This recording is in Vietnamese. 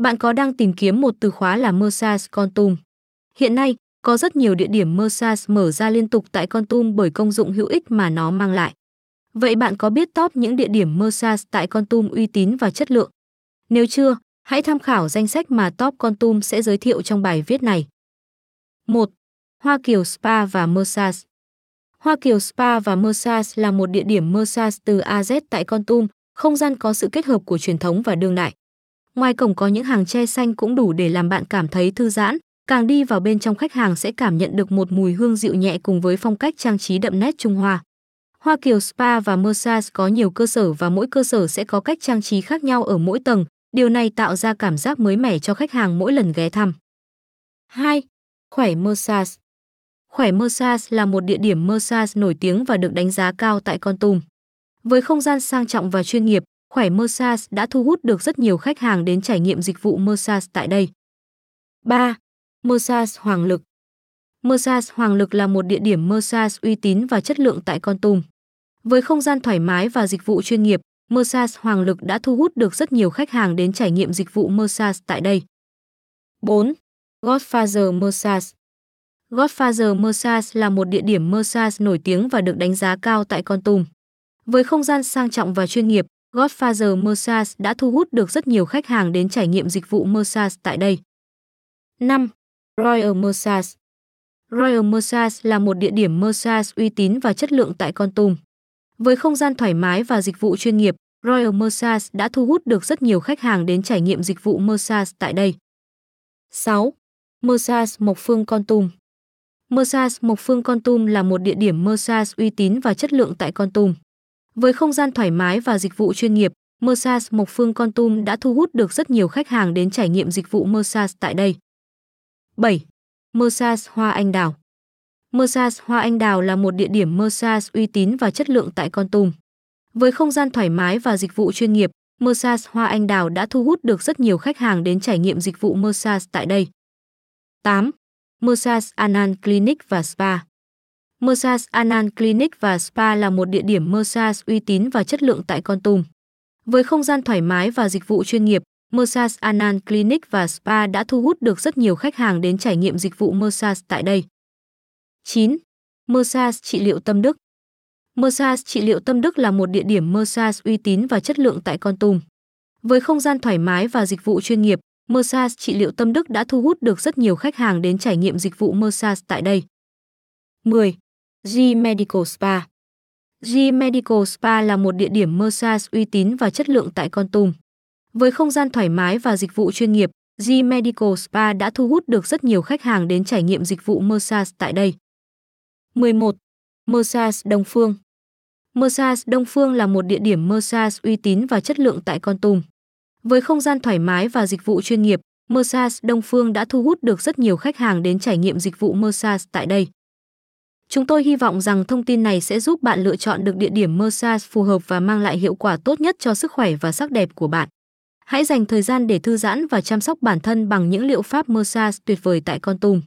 Bạn có đang tìm kiếm một từ khóa là massage Con Tum? Hiện nay, có rất nhiều địa điểm massage mở ra liên tục tại Con Tum bởi công dụng hữu ích mà nó mang lại. Vậy bạn có biết top những địa điểm massage tại Con Tum uy tín và chất lượng? Nếu chưa, hãy tham khảo danh sách mà Top Con Tum sẽ giới thiệu trong bài viết này. 1. Hoa Kiều Spa và Massage Hoa Kiều Spa và Massage là một địa điểm massage từ AZ tại Con Tum, không gian có sự kết hợp của truyền thống và đương đại. Ngoài cổng có những hàng tre xanh cũng đủ để làm bạn cảm thấy thư giãn, càng đi vào bên trong khách hàng sẽ cảm nhận được một mùi hương dịu nhẹ cùng với phong cách trang trí đậm nét Trung Hoa. Hoa Kiều Spa và Massage có nhiều cơ sở và mỗi cơ sở sẽ có cách trang trí khác nhau ở mỗi tầng, điều này tạo ra cảm giác mới mẻ cho khách hàng mỗi lần ghé thăm. 2. Khỏe Massage Khỏe Massage là một địa điểm massage nổi tiếng và được đánh giá cao tại Con Tum. Với không gian sang trọng và chuyên nghiệp, Khỏe Massage đã thu hút được rất nhiều khách hàng đến trải nghiệm dịch vụ massage tại đây. 3. Massage Hoàng Lực Massage Hoàng Lực là một địa điểm massage uy tín và chất lượng tại Con Tum. Với không gian thoải mái và dịch vụ chuyên nghiệp, Massage Hoàng Lực đã thu hút được rất nhiều khách hàng đến trải nghiệm dịch vụ massage tại đây. 4. Godfather Massage Godfather Massage là một địa điểm massage nổi tiếng và được đánh giá cao tại Con Tum. Với không gian sang trọng và chuyên nghiệp, Godfather Massage đã thu hút được rất nhiều khách hàng đến trải nghiệm dịch vụ massage tại đây. 5. Royal Massage Royal Massage là một địa điểm massage uy tín và chất lượng tại Con Tum. Với không gian thoải mái và dịch vụ chuyên nghiệp, Royal Massage đã thu hút được rất nhiều khách hàng đến trải nghiệm dịch vụ massage tại đây. 6. Massage Mộc Phương Con Tum Massage Mộc Phương Con Tum là một địa điểm massage uy tín và chất lượng tại Con Tum. Với không gian thoải mái và dịch vụ chuyên nghiệp, Mersas Mộc Phương Con Tum đã thu hút được rất nhiều khách hàng đến trải nghiệm dịch vụ Mersas tại đây. 7. Mersas Hoa Anh Đào Mersas Hoa Anh Đào là một địa điểm Mersas uy tín và chất lượng tại Con Tum. Với không gian thoải mái và dịch vụ chuyên nghiệp, Mersas Hoa Anh Đào đã thu hút được rất nhiều khách hàng đến trải nghiệm dịch vụ Mersas tại đây. 8. Mersas Anan Clinic và Spa Massage Anan Clinic và Spa là một địa điểm massage uy tín và chất lượng tại Con Tum. Với không gian thoải mái và dịch vụ chuyên nghiệp, Massage Anan Clinic và Spa đã thu hút được rất nhiều khách hàng đến trải nghiệm dịch vụ massage tại đây. 9. Massage trị liệu tâm đức Massage trị liệu tâm đức là một địa điểm massage uy tín và chất lượng tại Con Tum. Với không gian thoải mái và dịch vụ chuyên nghiệp, massage trị liệu tâm đức đã thu hút được rất nhiều khách hàng đến trải nghiệm dịch vụ massage tại đây. 10. G Medical Spa G Medical Spa là một địa điểm massage uy tín và chất lượng tại Con Tum. Với không gian thoải mái và dịch vụ chuyên nghiệp, G Medical Spa đã thu hút được rất nhiều khách hàng đến trải nghiệm dịch vụ massage tại đây. 11. Massage Đông Phương Massage Đông Phương là một địa điểm massage uy tín và chất lượng tại Con Tum. Với không gian thoải mái và dịch vụ chuyên nghiệp, Massage Đông Phương đã thu hút được rất nhiều khách hàng đến trải nghiệm dịch vụ massage tại đây. Chúng tôi hy vọng rằng thông tin này sẽ giúp bạn lựa chọn được địa điểm massage phù hợp và mang lại hiệu quả tốt nhất cho sức khỏe và sắc đẹp của bạn. Hãy dành thời gian để thư giãn và chăm sóc bản thân bằng những liệu pháp massage tuyệt vời tại Con Tum.